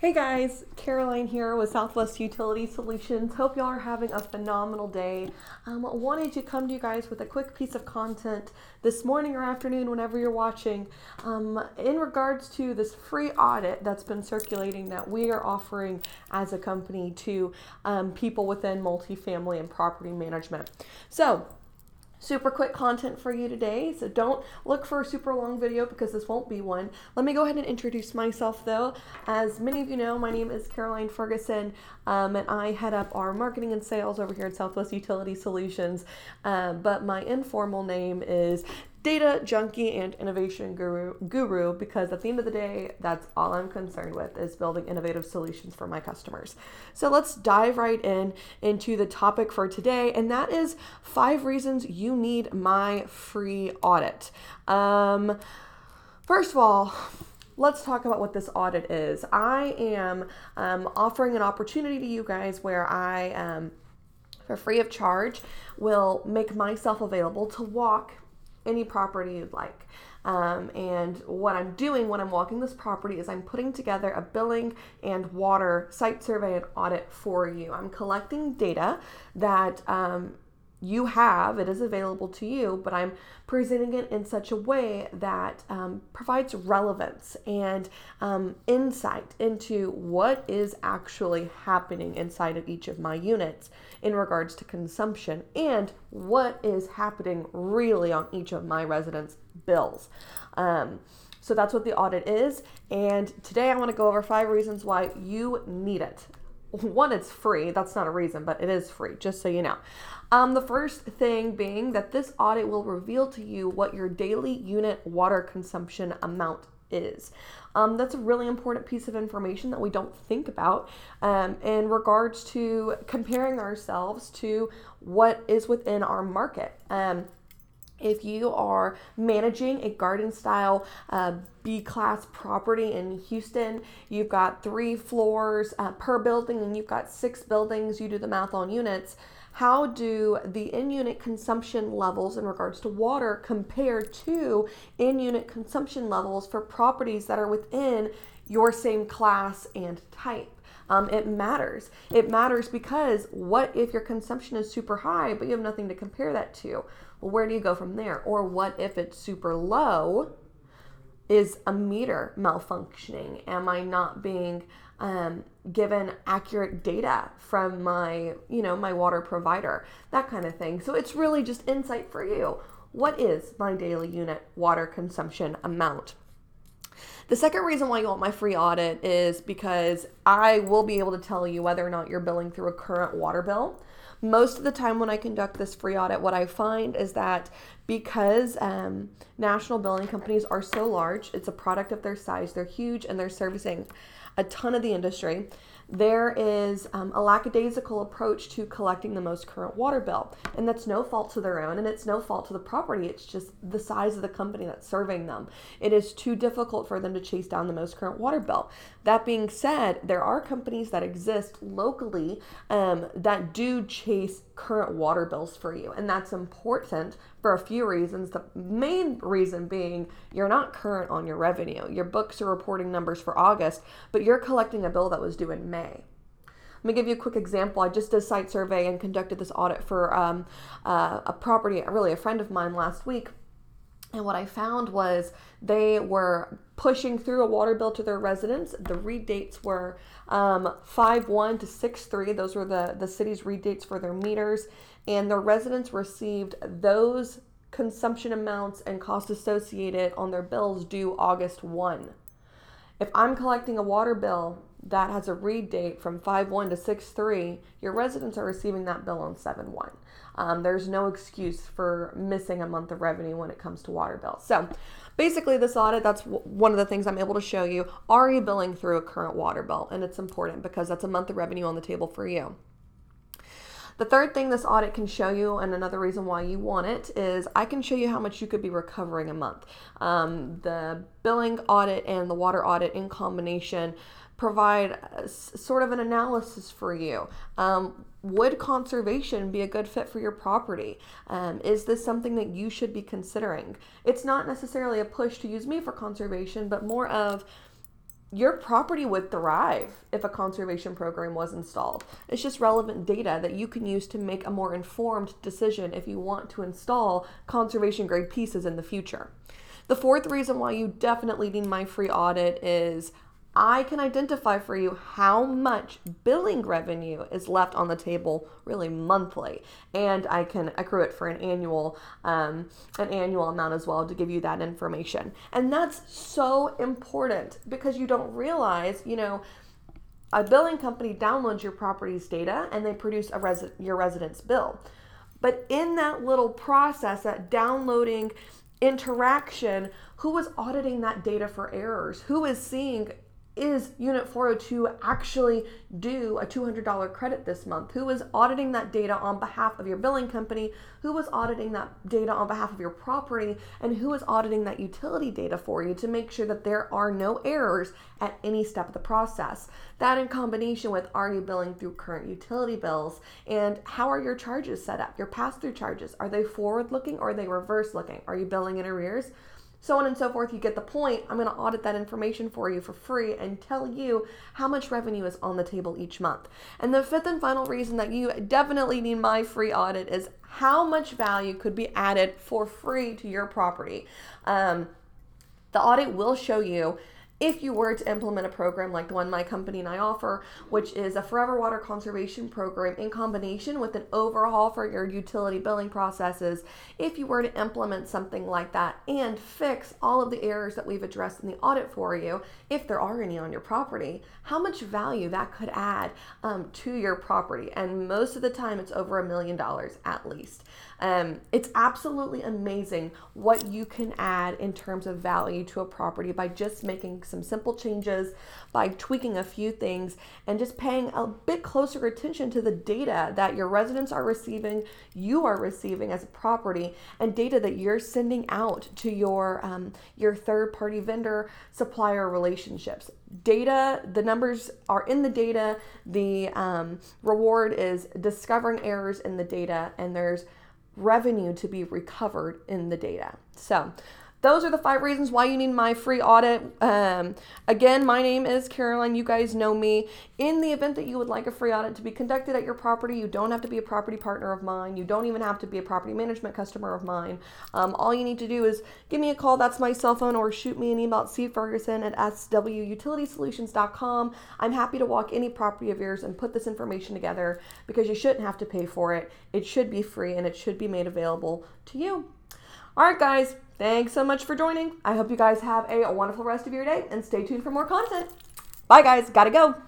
Hey guys, Caroline here with Southwest Utility Solutions. Hope y'all are having a phenomenal day. Um, wanted to come to you guys with a quick piece of content this morning or afternoon, whenever you're watching, um, in regards to this free audit that's been circulating that we are offering as a company to um, people within multifamily and property management. So, super quick content for you today. So don't look for a super long video because this won't be one. Let me go ahead and introduce myself though. As many of you know, my name is Caroline Ferguson um, and I head up our marketing and sales over here at Southwest Utility Solutions. Uh, but my informal name is data junkie and innovation guru, guru because at the end of the day that's all i'm concerned with is building innovative solutions for my customers. So let's dive right in into the topic for today and that is five reasons you need my free audit. Um, first of all let's talk about what this audit is. I am um, offering an opportunity to you guys where i um, for free of charge will make myself available to walk any property you'd like. Um, and what I'm doing when I'm walking this property is I'm putting together a billing and water site survey and audit for you. I'm collecting data that um, you have, it is available to you, but I'm presenting it in such a way that um, provides relevance and um, insight into what is actually happening inside of each of my units in regards to consumption and what is happening really on each of my residents' bills. Um, so that's what the audit is. And today I want to go over five reasons why you need it. One, it's free. That's not a reason, but it is free, just so you know. Um, the first thing being that this audit will reveal to you what your daily unit water consumption amount is. Um, that's a really important piece of information that we don't think about um, in regards to comparing ourselves to what is within our market. Um, if you are managing a garden style uh, B class property in Houston, you've got three floors uh, per building and you've got six buildings, you do the math on units how do the in unit consumption levels in regards to water compare to in unit consumption levels for properties that are within your same class and type? Um, it matters. It matters because what if your consumption is super high, but you have nothing to compare that to? Well, where do you go from there? Or what if it's super low? Is a meter malfunctioning? Am I not being um, given accurate data from my, you know, my water provider, that kind of thing. So it's really just insight for you. What is my daily unit water consumption amount? The second reason why you want my free audit is because I will be able to tell you whether or not you're billing through a current water bill. Most of the time, when I conduct this free audit, what I find is that because um, national billing companies are so large, it's a product of their size, they're huge, and they're servicing a ton of the industry there is um, a lackadaisical approach to collecting the most current water bill. And that's no fault to their own, and it's no fault to the property. It's just the size of the company that's serving them. It is too difficult for them to chase down the most current water bill. That being said, there are companies that exist locally um, that do chase current water bills for you, and that's important for a few reasons. The main reason being you're not current on your revenue. Your books are reporting numbers for August, but you're collecting a bill that was due in May. Let me give you a quick example. I just did a site survey and conducted this audit for um, uh, a property, really a friend of mine last week. And what I found was they were pushing through a water bill to their residents. The read dates were um, 5 1 to 6 3. Those were the, the city's read dates for their meters. And their residents received those consumption amounts and costs associated on their bills due August 1. If I'm collecting a water bill that has a read date from 5 1 to 6 3, your residents are receiving that bill on 7 1. Um, there's no excuse for missing a month of revenue when it comes to water bills. So, basically, this audit, that's w- one of the things I'm able to show you. Are you billing through a current water bill? And it's important because that's a month of revenue on the table for you. The third thing this audit can show you, and another reason why you want it, is I can show you how much you could be recovering a month. Um, the billing audit and the water audit in combination provide sort of an analysis for you. Um, would conservation be a good fit for your property? Um, is this something that you should be considering? It's not necessarily a push to use me for conservation, but more of your property would thrive if a conservation program was installed. It's just relevant data that you can use to make a more informed decision if you want to install conservation grade pieces in the future. The fourth reason why you definitely need my free audit is I can identify for you how much billing revenue is left on the table, really monthly, and I can accrue it for an annual, um, an annual amount as well to give you that information. And that's so important because you don't realize, you know, a billing company downloads your property's data and they produce a your residence bill. But in that little process, that downloading interaction, who is auditing that data for errors? Who is seeing is Unit 402 actually due a $200 credit this month? Who is auditing that data on behalf of your billing company? Who is auditing that data on behalf of your property? And who is auditing that utility data for you to make sure that there are no errors at any step of the process? That in combination with are you billing through current utility bills? And how are your charges set up? Your pass through charges, are they forward looking or are they reverse looking? Are you billing in arrears? So on and so forth. You get the point. I'm going to audit that information for you for free and tell you how much revenue is on the table each month. And the fifth and final reason that you definitely need my free audit is how much value could be added for free to your property. Um, the audit will show you if you were to implement a program like the one my company and I offer, which is a forever water conservation program in combination with an overhaul for your utility billing processes, if you were to implement something like that and fix all of the errors that we've addressed in the audit for you, if there are any on your property, how much value that could add um, to your property. And most of the time, it's over a million dollars at least. Um, it's absolutely amazing what you can add in terms of value to a property by just making some simple changes, by tweaking a few things, and just paying a bit closer attention to the data that your residents are receiving, you are receiving as a property, and data that you're sending out to your um, your third party vendor supplier relationships. Data, the numbers are in the data. The um, reward is discovering errors in the data, and there's revenue to be recovered in the data. So, those are the five reasons why you need my free audit. Um, again, my name is Caroline. You guys know me. In the event that you would like a free audit to be conducted at your property, you don't have to be a property partner of mine. You don't even have to be a property management customer of mine. Um, all you need to do is give me a call. That's my cell phone, or shoot me an email at cferguson at swutilitysolutions.com. I'm happy to walk any property of yours and put this information together because you shouldn't have to pay for it. It should be free and it should be made available to you. All right, guys, thanks so much for joining. I hope you guys have a wonderful rest of your day and stay tuned for more content. Bye, guys. Gotta go.